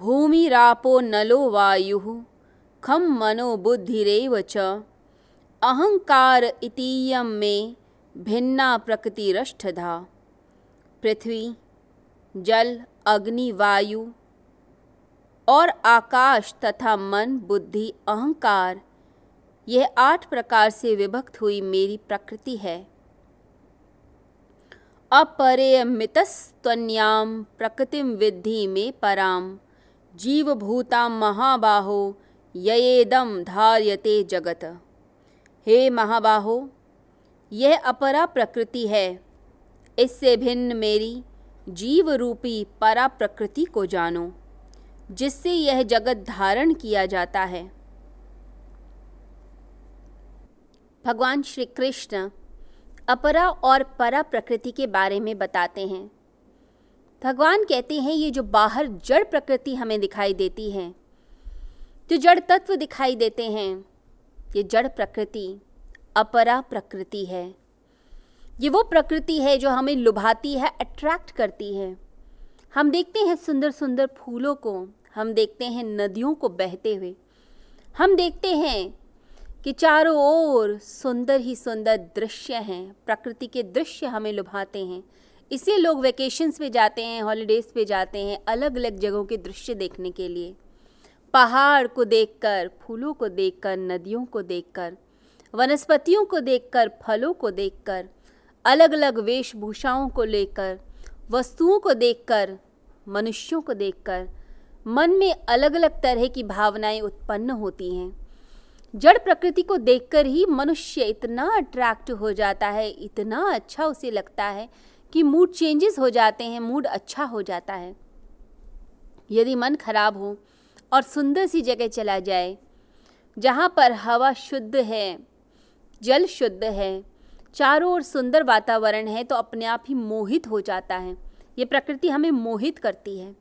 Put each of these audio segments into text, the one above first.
भूमिरापो नलो वायुः, खं मनो बुद्धिरेव च। अहंकार इतीयं मे भिन्ना प्रकृतिरष्टधा। पृथ्वी, जल, अग्नि, वायु और आकाश तथा मन, बुद्धि, अहंकार, यह आठ प्रकार से विभक्त हुई मेरी प्रकृति है। अपरेयमितस्त्वन्याम प्रकृतिम विद्धि में पराम। जीवभूता महाबाहो ययेदम धार्यते जगत। हे महाबाहो, यह अपरा प्रकृति है। इससे भिन्न मेरी जीव रूपी परा प्रकृति को जानो, जिससे यह जगत धारण किया जाता है। भगवान श्री कृष्ण अपरा और परा प्रकृति के बारे में बताते हैं। भगवान कहते हैं, ये जो बाहर जड़ प्रकृति हमें दिखाई देती है, जो जड़ तत्व दिखाई देते हैं, ये जड़ प्रकृति, अपरा प्रकृति है। ये वो प्रकृति है जो हमें लुभाती है अट्रैक्ट करती है। हम देखते हैं सुंदर सुंदर फूलों को, हम देखते हैं नदियों को बहते हुए। हम देखते हैं कि चारों ओर सुंदर ही सुंदर दृश्य हैं, प्रकृति के दृश्य हमें लुभाते हैं। इसलिए लोग वेकेशंस पे जाते हैं हॉलीडेज़ पे जाते हैं अलग अलग जगहों के दृश्य देखने के लिए। पहाड़ को देखकर, फूलों को देखकर, नदियों को देखकर, वनस्पतियों को देखकर, फलों को देखकर अलग अलग वेशभूषाओं को लेकर, वस्तुओं को देखकर, मनुष्यों को देखकर, मन में अलग अलग तरह की भावनाएँ उत्पन्न होती हैं। जड़ प्रकृति को देखकर ही मनुष्य इतना अट्रैक्ट हो जाता है, इतना अच्छा उसे लगता है कि मूड चेंजेस हो जाते हैं मूड अच्छा हो जाता है। यदि मन खराब हो और सुंदर सी जगह चला जाए, जहाँ पर हवा शुद्ध है, जल शुद्ध है, चारों ओर सुंदर वातावरण है तो अपने आप ही मोहित हो जाता है। ये प्रकृति हमें मोहित करती है।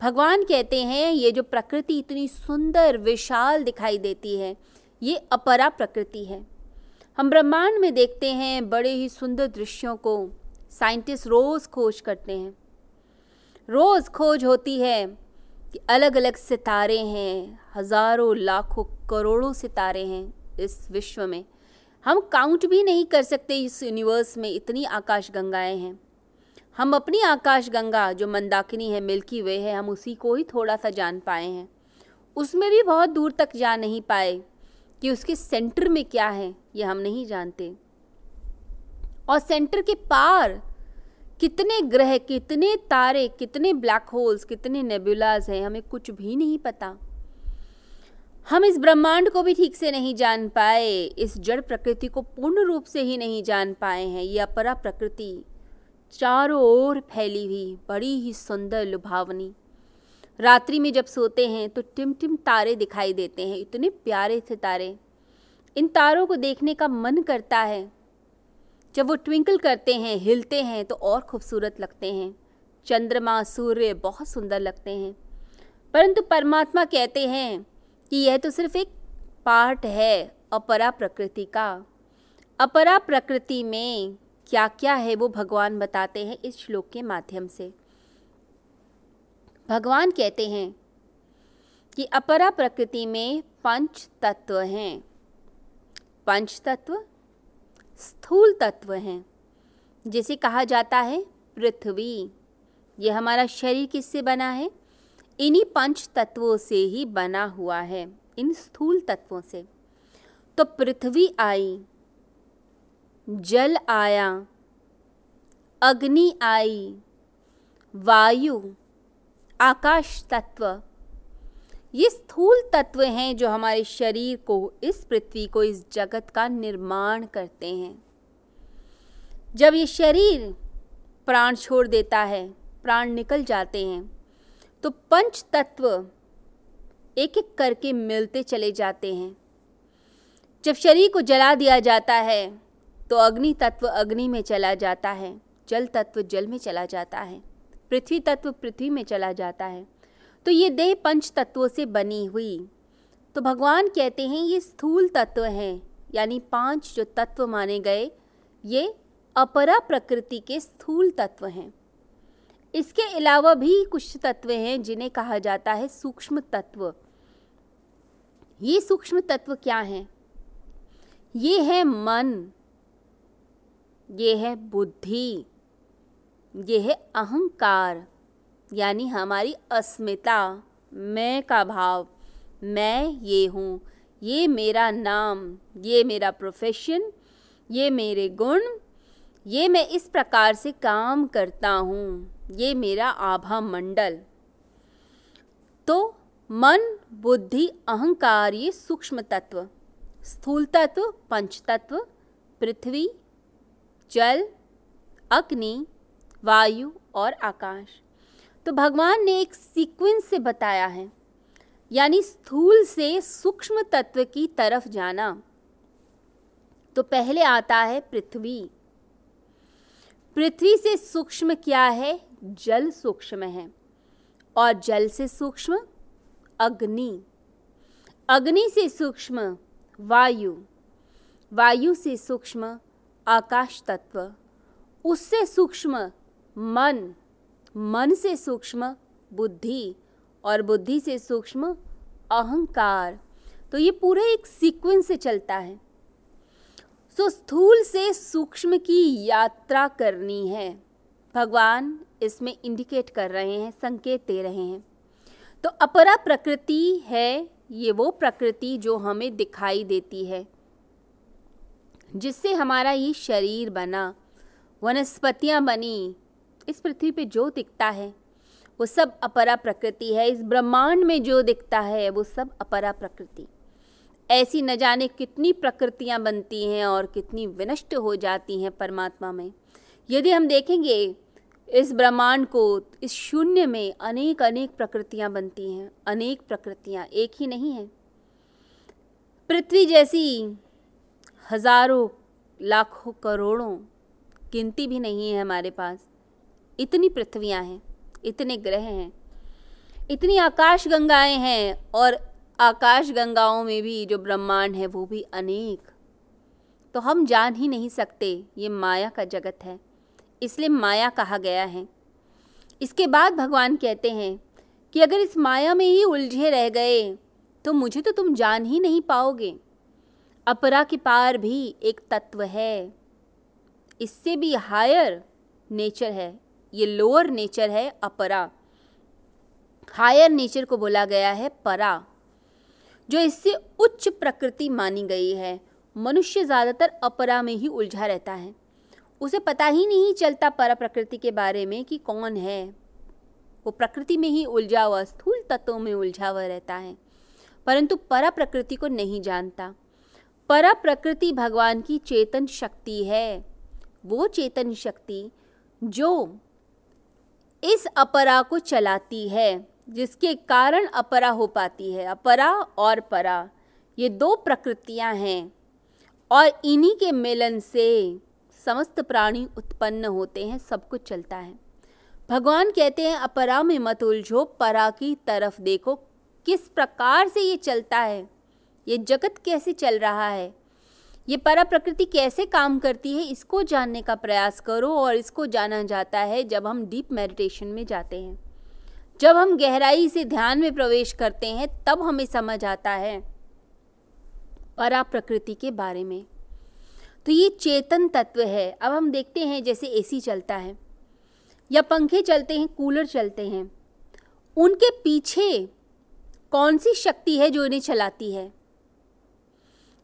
भगवान कहते हैं, ये जो प्रकृति इतनी सुंदर, विशाल दिखाई देती है, ये अपरा प्रकृति है। हम ब्रह्मांड में देखते हैं बड़े ही सुंदर दृश्यों को। साइंटिस्ट रोज़ खोज करते हैं। रोज़ खोज होती है कि अलग अलग सितारे हैं, हज़ारों, लाखों, करोड़ों सितारे हैं इस विश्व में। हम काउंट भी नहीं कर सकते इस यूनिवर्स में इतनी आकाश गंगाएँ हैं। हम अपनी आकाश गंगा जो मंदाकिनी है, मिल्की वे है, हम उसी को ही थोड़ा सा जान पाए हैं। उसमें भी बहुत दूर तक जा नहीं पाए कि उसके सेंटर में क्या है, ये हम नहीं जानते। और सेंटर के पार कितने ग्रह, कितने तारे, कितने ब्लैक होल्स, कितने नेबुलाज हैं, हमें कुछ भी नहीं पता। हम इस ब्रह्मांड को भी ठीक से नहीं जान पाए, इस जड़ प्रकृति को पूर्ण रूप से ही नहीं जान पाए हैं। ये अपरा प्रकृति चारों ओर फैली हुई, बड़ी ही सुंदर लुभावनी। रात्रि में जब सोते हैं तो टिम टिम तारे दिखाई देते हैं, इतने प्यारे से तारे। इन तारों को देखने का मन करता है। जब वो ट्विंकल करते हैं, हिलते हैं तो और खूबसूरत लगते हैं। चंद्रमा, सूर्य बहुत सुंदर लगते हैं। परंतु परमात्मा कहते हैं कि यह तो सिर्फ़ एक पार्ट है अपरा प्रकृति का। अपरा प्रकृति में क्या क्या है वो भगवान बताते हैं इस श्लोक के माध्यम से। भगवान कहते हैं कि अपरा प्रकृति में पंच तत्व हैं। पंच तत्व स्थूल तत्व हैं, जिसे कहा जाता है पृथ्वी। यह हमारा शरीर किससे बना है? इन्हीं पंच तत्वों से ही बना हुआ है, इन स्थूल तत्वों से। तो पृथ्वी आई, जल आया, अग्नि आई, वायु, आकाश तत्व ये स्थूल तत्व हैं जो हमारे शरीर को, इस पृथ्वी को, इस जगत का निर्माण करते हैं। जब ये शरीर प्राण छोड़ देता है, प्राण निकल जाते हैं तो पंच तत्व एक एक करके मिलते चले जाते हैं। जब शरीर को जला दिया जाता है तो अग्नि तत्व अग्नि में चला जाता है, जल तत्व जल में चला जाता है, पृथ्वी तत्व पृथ्वी में चला जाता है। तो ये देह पंच तत्वों से बनी हुई। तो भगवान कहते हैं, ये स्थूल तत्व हैं, यानी पाँच जो तत्व माने गए, ये अपरा प्रकृति के स्थूल तत्व हैं। इसके अलावा भी कुछ तत्व हैं जिन्हें कहा जाता है सूक्ष्म तत्व। ये सूक्ष्म तत्व क्या हैं? ये है मन, ये है बुद्धि, ये है अहंकार। यानी हमारी अस्मिता, मैं का भाव, मैं ये हूँ, ये मेरा नाम, ये मेरा प्रोफेशन ये मेरे गुण, ये मैं इस प्रकार से काम करता हूँ, ये मेरा आभा मंडल। तो मन, बुद्धि, अहंकार ये सूक्ष्म तत्व, स्थूल तत्व, पंच तत्व, पृथ्वी, जल, अग्नि, वायु और आकाश। तो भगवान ने एक सीक्वेंस से बताया है, यानी स्थूल से सूक्ष्म तत्व की तरफ़ जाना। तो पहले आता है पृथ्वी। पृथ्वी से सूक्ष्म क्या है? जल सूक्ष्म है। और जल से सूक्ष्म? अग्नि। अग्नि से सूक्ष्म, वायु। वायु से सूक्ष्म, आकाश तत्व। उससे सूक्ष्म, मन। मन से सूक्ष्म बुद्धि और बुद्धि से सूक्ष्म अहंकार। तो ये पूरा एक सीक्वेंस से चलता है। सो स्थूल से सूक्ष्म की यात्रा करनी है। भगवान इसमें इंडिकेट कर रहे हैं, संकेत दे रहे हैं। तो अपरा प्रकृति है, ये वो प्रकृति जो हमें दिखाई देती है, जिससे हमारा ये शरीर बना, वनस्पतियाँ बनी इस पृथ्वी पे जो दिखता है, वो सब अपरा प्रकृति है। इस ब्रह्मांड में जो दिखता है, वो सब अपरा प्रकृति। ऐसी न जाने कितनी प्रकृतियाँ बनती हैं और कितनी विनष्ट हो जाती हैं परमात्मा में। यदि हम देखेंगे, इस ब्रह्मांड को इस शून्य में अनेक अनेक प्रकृतियाँ बनती हैं। अनेक प्रकृतियाँ एक ही नहीं हैं। पृथ्वी जैसी हज़ारों, लाखों, करोड़ों गिनती भी नहीं है हमारे पास। इतनी पृथ्वियाँ हैं, इतने ग्रह हैं, इतनी आकाश गंगाएँ हैं और आकाश गंगाओं में भी जो ब्रह्मांड है वो भी अनेक। तो हम जान ही नहीं सकते ये माया का जगत है, इसलिए माया कहा गया है। इसके बाद भगवान कहते हैं कि अगर इस माया में ही उलझे रह गए तो मुझे तो तुम जान ही नहीं पाओगे। अपरा के पार भी एक तत्व है, इससे भी हायर नेचर है ये लोअर नेचर है, अपरा। हायर नेचर को बोला गया है परा, जो इससे उच्च प्रकृति मानी गई है। मनुष्य ज़्यादातर अपरा में ही उलझा रहता है। उसे पता ही नहीं चलता परा प्रकृति के बारे में कि कौन है। वो प्रकृति में ही उलझा हुआ, स्थूल तत्वों में उलझा हुआ रहता है, परंतु परा प्रकृति को नहीं जानता। परा प्रकृति भगवान की चेतन शक्ति है, वो चेतन शक्ति जो इस अपरा को चलाती है, जिसके कारण अपरा हो पाती है। अपरा और परा, ये दो प्रकृतियाँ हैं और इन्हीं के मिलन से समस्त प्राणी उत्पन्न होते हैं, सब कुछ चलता है। भगवान कहते हैं, अपरा में मत उलझो, परा की तरफ़ देखो, किस प्रकार से ये चलता है, ये जगत कैसे चल रहा है ये परा प्रकृति कैसे काम करती है, इसको जानने का प्रयास करो और इसको जाना जाता है जब हम डीप मेडिटेशन में जाते हैं। जब हम गहराई से ध्यान में प्रवेश करते हैं, तब हमें समझ आता है परा प्रकृति के बारे में। तो ये चेतन तत्व है। अब हम देखते हैं जैसे एसी चलता है, या पंखे चलते हैं, कूलर चलते हैं, उनके पीछे कौन सी शक्ति है जो इन्हें चलाती है?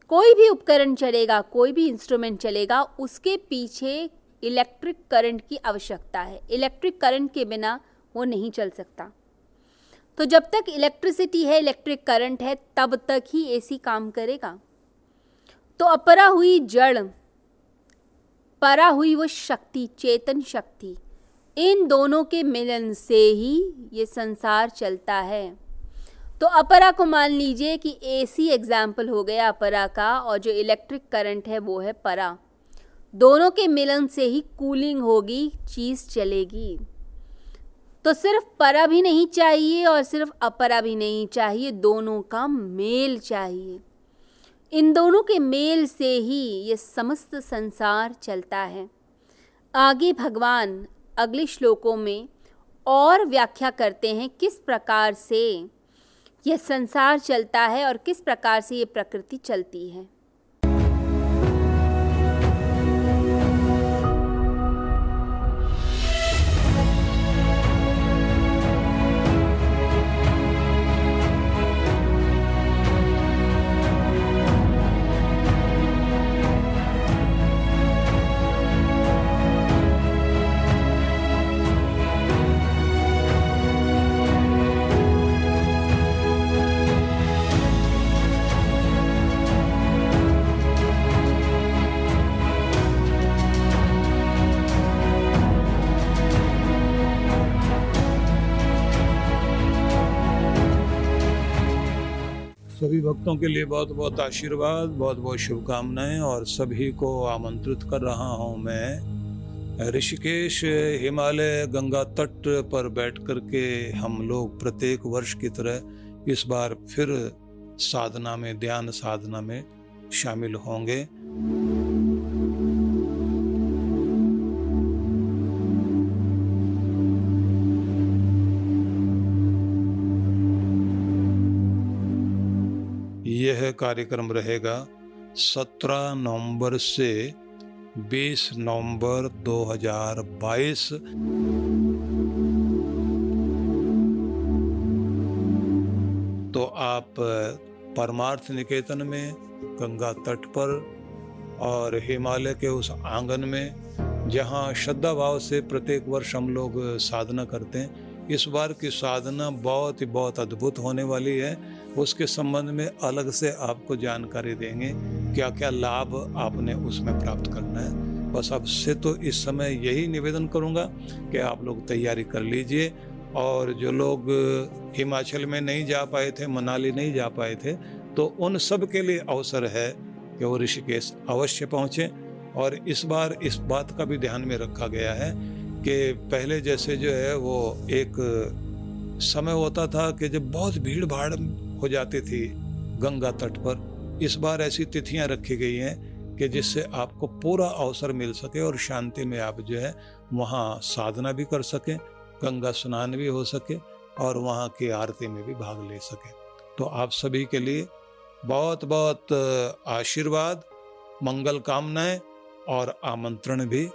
कोई भी उपकरण चलेगा, कोई भी इंस्ट्रूमेंट चलेगा, उसके पीछे इलेक्ट्रिक करंट की आवश्यकता है। इलेक्ट्रिक करंट के बिना वो नहीं चल सकता। तो जब तक इलेक्ट्रिसिटी है इलेक्ट्रिक करंट है, तब तक ही एसी काम करेगा। तो अपरा हुई जड़, परा हुई वो शक्ति, चेतन शक्ति, इन दोनों के मिलन से ही ये संसार चलता है। तो अपरा को मान लीजिए कि एसी एग्ज़ाम्पल हो गया अपरा का और जो इलेक्ट्रिक करंट है वो है परा। दोनों के मिलन से ही कूलिंग होगी, चीज़ चलेगी। तो सिर्फ़ परा भी नहीं चाहिए और सिर्फ़ अपरा भी नहीं चाहिए, दोनों का मेल चाहिए। इन दोनों के मेल से ही ये समस्त संसार चलता है। आगे भगवान अगले श्लोकों में और व्याख्या करते हैं किस प्रकार से यह संसार चलता है और किस प्रकार से ये प्रकृति चलती है? सभी भक्तों के लिए बहुत बहुत आशीर्वाद, बहुत बहुत शुभकामनाएँ और सभी को आमंत्रित कर रहा हूँ मैं ऋषिकेश हिमालय गंगा तट पर बैठ कर के हम लोग प्रत्येक वर्ष की तरह इस बार फिर साधना में, ध्यान साधना में शामिल होंगे। यह कार्यक्रम रहेगा 17 नवंबर से 20 नवंबर 2022 तो आप परमार्थ निकेतन में, गंगा तट पर और हिमालय के उस आँगन में, जहाँ श्रद्धा भाव से प्रत्येक वर्ष हम लोग साधना करते हैं, इस बार की साधना बहुत ही बहुत अद्भुत होने वाली है। उसके संबंध में अलग से आपको जानकारी देंगे क्या क्या लाभ आपने उसमें प्राप्त करना है। बस अब से तो इस समय यही निवेदन करूँगा कि आप लोग तैयारी कर लीजिए और जो लोग हिमाचल में नहीं जा पाए थे, मनाली नहीं जा पाए थे तो उन सब के लिए अवसर है कि वो ऋषिकेश अवश्य पहुँचें। और इस बार इस बात का भी ध्यान में रखा गया है कि पहले जैसे जो है वो एक समय होता था कि जब बहुत भीड़ भाड़ हो जाती थी गंगा तट पर। इस बार ऐसी तिथियाँ रखी गई हैं कि जिससे आपको पूरा अवसर मिल सके और शांति में आप जो है वहाँ साधना भी कर सकें, गंगा स्नान भी हो सके और वहाँ की आरती में भी भाग ले सकें। तो आप सभी के लिए बहुत बहुत आशीर्वाद, मंगल कामनाएँ और आमंत्रण भी।